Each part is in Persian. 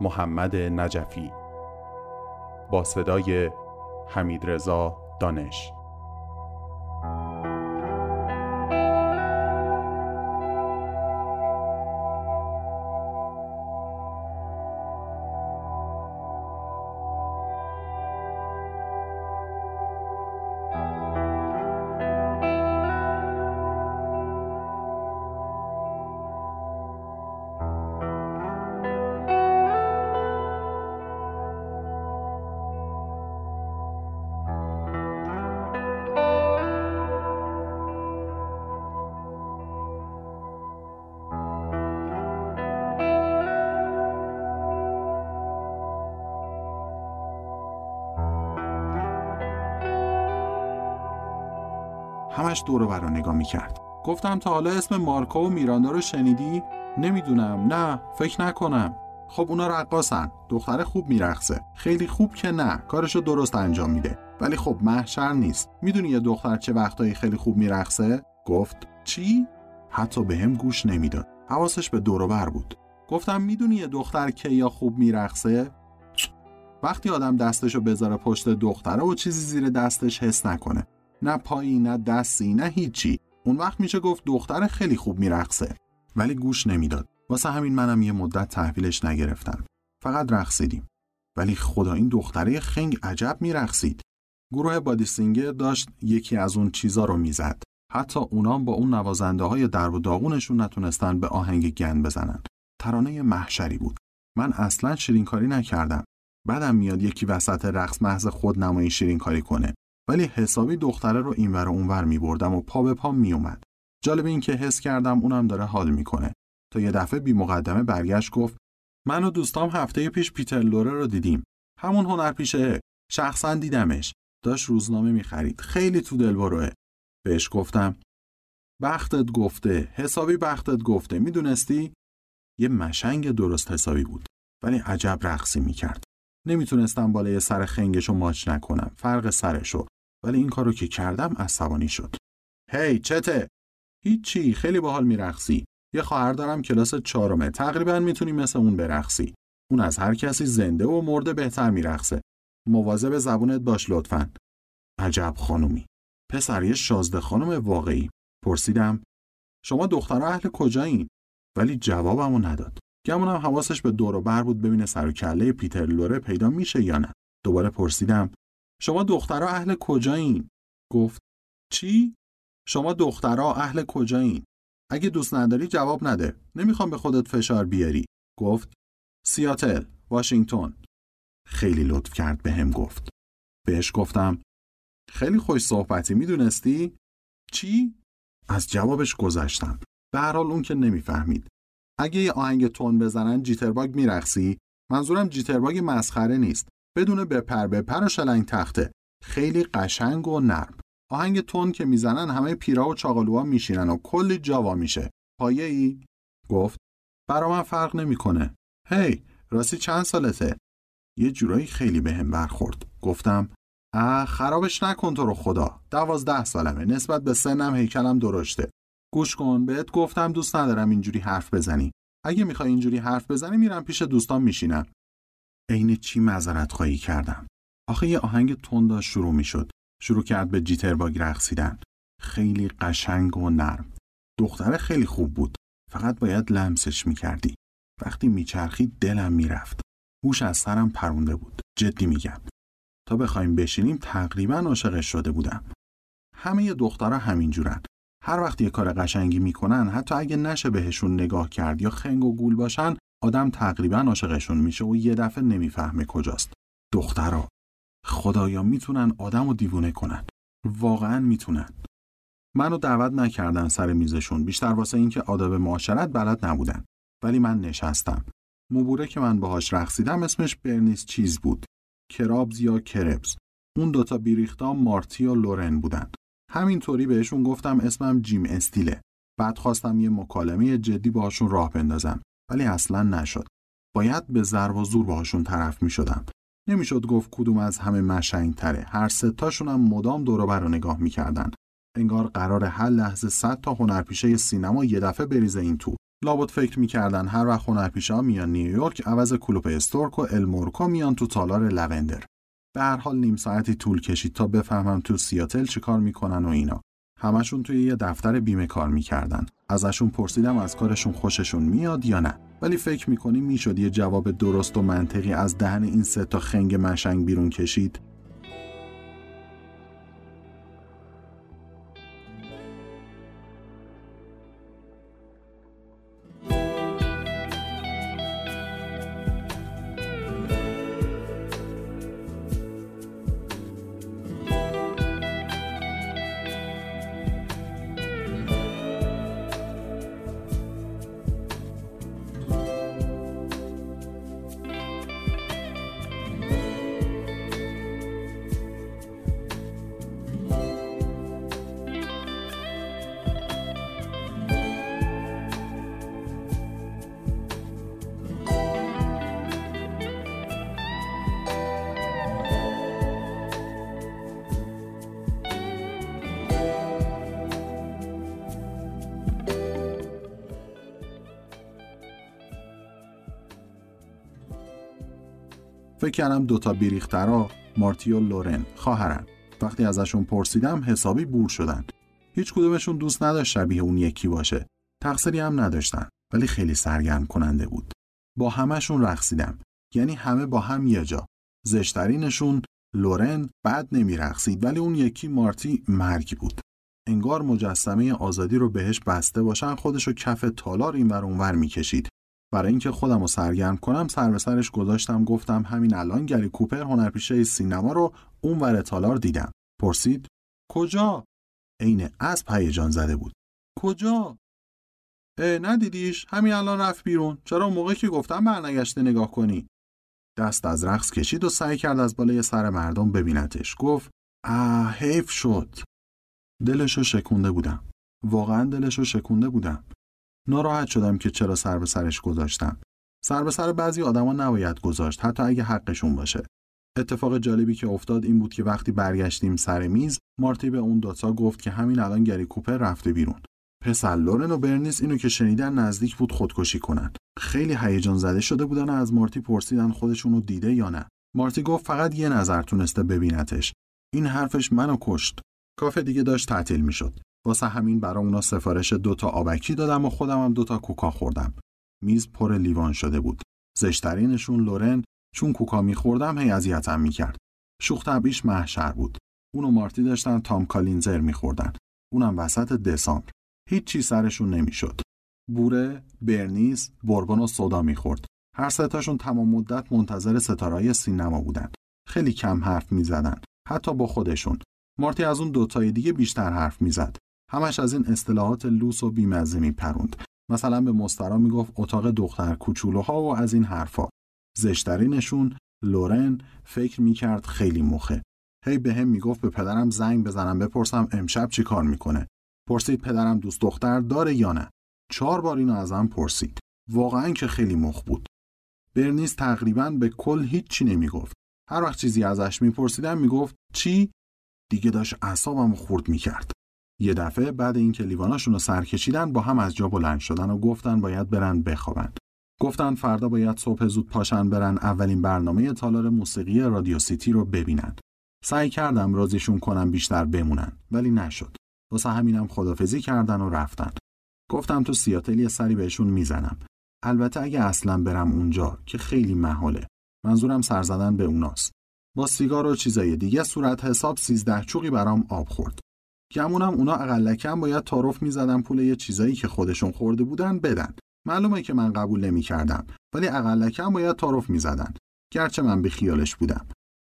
محمد نجفی. با صدای حمید رضا دانش. همش دور برا نگاه می‌کرد. گفتم تا حالا اسم مارکو و میراندا رو شنیدی؟ نمی‌دونم نه فکر نکنم. خب اونا رقاسن دختر خوب میرقصه. خیلی خوب که نه کارشو درست انجام میده. ولی خب محشر نیست. می‌دونی یه دختر چه وقتایی خیلی خوب میرقصه؟ گفت. چی؟ حتی به هم گوش نمی‌داد. حواسش به دور بر بود. گفتم می‌دونی یه دختر که یا خوب میرقصه؟ وقتی آدم دستشو بذاره پشت دختره و چیزی زیر دستش حس نکنه. نه پایی نه دستی نه هیچی. اون وقت میشه گفت دختر خیلی خوب میرقصه. ولی گوش نمی‌داد. واسه همین منم یه مدت تحویلش نگرفتم. فقط رقصیدیم. ولی خدا این دختره خنگ عجب میرقصید. گروه بادیسینگر داشت یکی از اون چیزا رو می‌زد. حتی اونام با اون نوازنده های درب و داغونشون نتونستن به آهنگ گن بزنن. ترانه محشری بود. من اصلا شیرینکاری نکردم. بعدم میاد یکی وسط رقص محض خود نمایی شیرینکاری کنه. ولی حسابی دختره رو اینور و اونور می بردم و پا به پا می اومد. جالب این که حس کردم اونم داره حال می‌کنه. تا یه دفعه بی مقدمه برگشت گفت من و دوستام هفته پیش پیتر لوره رو دیدیم. همون هنرپیشه شخصا دیدمش. داشت روزنامه می‌خرید. خیلی تو دلبروه. بهش گفتم بختت گفته حسابی بختت گفته می‌دونستی یه مشنگ درست حسابی بود ولی عجب رقصی می‌کرد نمی‌تونستم بالای سر خنگشو ماچ نکنم فرق سرشو ولی این کارو که کردم عصبانی شد. هی hey, چته؟ هیچی خیلی باحال میرقصی. یه خواهر دارم کلاس چهارمه. تقریبا می‌تونی مثل اون برقصی. اون از هر کسی زنده و مرده بهتر میرقصه. مواظب زبونت باش لطفا. عجب خانومی. پسر یه شازده خانم واقعی. پرسیدم شما دخترها اهل کجایین ولی جوابمو نداد. گمونم حواسش به دور و بر بود ببینه سر و کله پیتر لوره پیدا میشه یا نه. دوباره پرسیدم شما دخترها اهل کجایین؟ گفت چی؟ شما دخترها اهل کجایین؟ اگه دوست نداری جواب نده. نمی‌خوام به خودت فشار بیاری. گفت سیاتل واشنگتن. خیلی لطف کرد به هم گفت. بهش گفتم خیلی خوش صحبتی می‌دونستی؟ چی؟ از جوابش گذشتم. به هر حال اون که نمی‌فهمید. اگه یه آهنگ تون بزنن جیترباگ میرقصی؟ منظورم جیترباگ مسخره نیست. بدون بپر بپر و شلنگ تخته خیلی قشنگ و نرم آهنگ تون که می‌زنن همه پیرا و چاقلوها میشینن و کلی جاوا میشه پایه ای؟ گفت برا من فرق نمی‌کنه. هی راستی چند سالته؟ یه جورایی خیلی به هم برخورد. گفتم اه خرابش نکن تو رو خدا. دوازده سالمه. نسبت به سنم هیکلم درشته. گوش کن بهت گفتم دوست ندارم اینجوری حرف بزنی. اگه می‌خوای اینجوری حرف بزنی میرم پیش دوستان میشینم. عین چی معذرت خواهی کردم. آخه یه آهنگ تند شروع می‌شد. شروع کرد به جیتر باگ رقصیدن. خیلی قشنگ و نرم. دختره خیلی خوب بود. فقط باید لمسش می‌کردی وقتی میچرخید دلم می‌رفت هوش از سرم پرونده بود جدی میگم تا بخوایم بشینیم تقریبا عاشقش شده بودم همه دخترها همینجورن هر وقت یه کار قشنگی می‌کنن حتی اگه نشه بهشون نگاه کرد یا خنگ و گول باشن آدم تقریبا عاشقشون میشه و یه دفعه نمی‌فهمه کجاست. دخترها خدایا می‌تونن آدم رو دیوونه کنن. واقعا می‌تونن. منو دعوت نکردن سر میزشون. بیشتر واسه اینکه آداب معاشرت بلد نبودن. ولی من نشستم. موبوره که من باهاش رقصیدم اسمش برنیس چیز بود. کرابز یا کربز. اون دوتا بیریختا مارتی و لورن بودن. همینطوری بهشون گفتم اسمم جیم استیله. بعد خواستم یه مکالمه جدی باهاشون راه بندازم. ولی اصلا نشد. باید به ضرب و زور باهاشون طرف می شدم نمی‌شد گفت کدوم از همه مشنگ تره هر ستاشون هم مدام دور رو نگاه می‌کردن. انگار قرار هر لحظه صد تا هنرپیشه سینما یه دفعه بریزه این تو. لابد فکر می‌کردن هر وقت هنرپیشه ها میان نیویورک عوض کلوپ استورک و المورکو میان تو تالار لوندر. به هر حال نیم ساعتی طول کشید تا بفهمم تو سیاتل چیکار می‌کنن و اینا. همشون توی یه دفتر بیمه کار می‌کردن. ازشون پرسیدم از کارشون خوششون میاد یا نه. ولی فکر می‌کنی می‌شد یه جواب درست و منطقی از دهن این سه تا خنگ مشنگ بیرون کشید؟ فکر کردم دوتا بیریخترا مارتی و لورن خواهرن. وقتی ازشون پرسیدم حسابی بور شدن. هیچ کدومشون دوست نداشت شبیه اون یکی باشه. تقصیری هم نداشتن ولی خیلی سرگرم کننده بود. با همهشون رقصیدم. یعنی همه با هم یه جا. زشترینشون لورن بد نمیرقصید ولی اون یکی مارتی مرگ بود. انگار مجسمه آزادی رو بهش بسته باشن خودشو کف تالار این ور اونور می‌کشید. برای اینکه خودم رو سرگرم کنم سر به سرش گذاشتم گفتم همین الان گری کوپر هنرپیشه سینما رو اون ور تالار دیدم. پرسید کجا؟ عین اسب هیجان زده بود. کجا؟ ندیدیش؟ همین الان رفت بیرون. چرا اون موقع که گفتم برنگشته نگاه کنی؟ دست از رقص کشید و سعی کرد از بالای سر مردم ببینتش گفت اه حیف شد. دلشو شکونده بودم. واقعا دلشو شکونده بودم. ناراحت شدم که چرا سر به سرش گذاشتم. سر به سر بعضی آدما نباید گذاشت حتی اگه حقشون باشه. اتفاق جالبی که افتاد این بود که وقتی برگشتیم سر میز مارتی به اون دوتا گفت که همین الان گری کوپر رفته بیرون. پسر لورن و برنیس اینو که شنیدن نزدیک بود خودکشی کنن. خیلی هیجان زده شده بودن و از مارتی پرسیدن خودشونو دیده یا نه. مارتی گفت فقط یه نظر تونسته ببینتش. این حرفش منو کشت. کافه دیگه داشت تعطیل می‌شد. واسه همین برا اونا سفارش دوتا آبکی دادم و خودم هم دوتا کوکا خوردم. میز پر لیوان شده بود. زشترینشون لورن چون کوکا میخوردم هی اذیتم می‌کرد. شوخ طبعیش محشر بود. اونو مارتی داشتن تام کالینزر میخوردن. اونم وسط دسامبر. هیچ چی سرشون نمی‌شد. بوره، برنیس، بربن و صدا می‌خورد. هر ستاشون تمام مدت منتظر ستارای سینما بودن. خیلی کم حرف می‌زدن. حتی با خودشون. مارتی از اون دوتای دیگه بیشتر حرف می‌زد. همش از این اصطلاحات لوس و بیمزه میپروند. مثلا به مسترا می‌گفت اتاق دختر کوچولوها و از این حرفا. زشترینشون لورن فکر می‌کرد خیلی مخه هی به هم می‌گفت به پدرم زنگ بزنم بپرسم امشب چی کار می‌کنه. پرسید پدرم دوست دختر داره یا نه. چهار بار اینو ازم پرسید. واقعا که خیلی مخ بود. برنیس تقریبا به کل هیچی نمی‌گفت. هر وقت چیزی ازش میپرسیدم می‌گفت چی؟ دیگه داشت اعصابم خورد می‌کرد. یه دفعه بعد اینکه لیواناشون رو سر کشیدن با هم از جا بلند شدن و گفتن باید برن بخوابن. گفتن فردا باید صبح زود پاشن برن اولین برنامه تالار موسیقی رادیو سیتی رو ببینن. سعی کردم راضیشون کنم بیشتر بمونن ولی نشد. واسه همینم خدافزی کردن و رفتن. گفتم تو سیاتل یه سری بهشون می‌زنم البته اگه اصلا برم اونجا که خیلی محاله منظورم سر زدن به اوناست با سیگار و چیزای دیگه صورت حساب سیزده چوقی برام آب خورد گمونم اونا اقلکم باید تعارف می‌زدن پول یه چیزایی که خودشون خورده بودن بدن. معلومه که من قبول نمی‌کردم ولی اقلکم باید تعارف می‌زدن. گرچه من به خیالش بودم.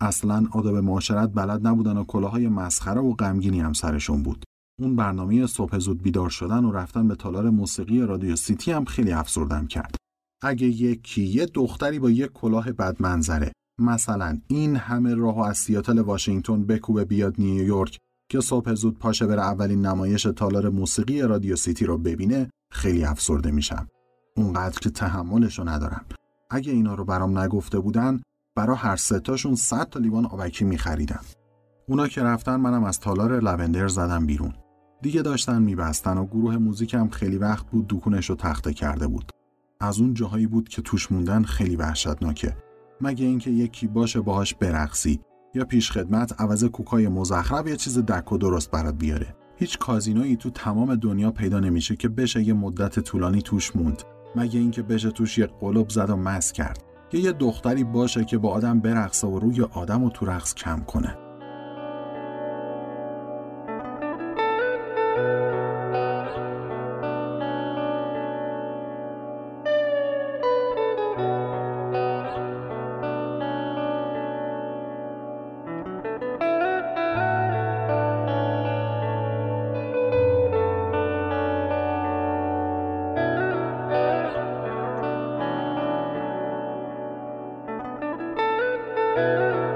اصلا آداب معاشرت بلد نبودن و کلاهای مسخره و غمگینی هم سرشون بود. اون برنامه صبح زود بیدار شدن و رفتن به تالار موسیقی رادیو سیتی هم خیلی افسردم کرد. اگه یکی یه دختری با یک کلاه بد منظره مثلا این همه راه از سیاتل واشنگتن بکوبه بیاد نیویورک که صبح زود پاشه بره اولین نمایش تالار موسیقی رادیو سیتی رو ببینه خیلی افسرده میشم. اونقدر که تحملشو ندارم. اگه اینا رو برام نگفته بودن برا هر ستاشون صد تا لیوان آبکی میخریدم اونا که رفتن منم از تالار لوندر زدم بیرون. دیگه داشتن میبستن و گروه موزیکم خیلی وقت بود دکونش رو تخته کرده بود. از اون جاهایی بود که توش موندن خیلی وحشتناکه. مگه اینکه یکی باشه باهاش برقصی. یا پیش خدمت عوض کوکای مزخرف یا چیز دک و درست برات بیاره. هیچ کازینویی تو تمام دنیا پیدا نمیشه که بشه یه مدت طولانی توش موند. مگه اینکه بشه توش یه قلب زد و مس کرد. یا یه دختری باشه که با آدم برقصه و روی آدم و تو رقص کم کنه. Música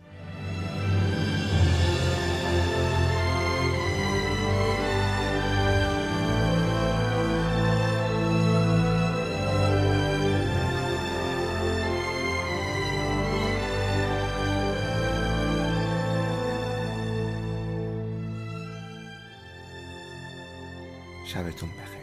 شبتون بخیر.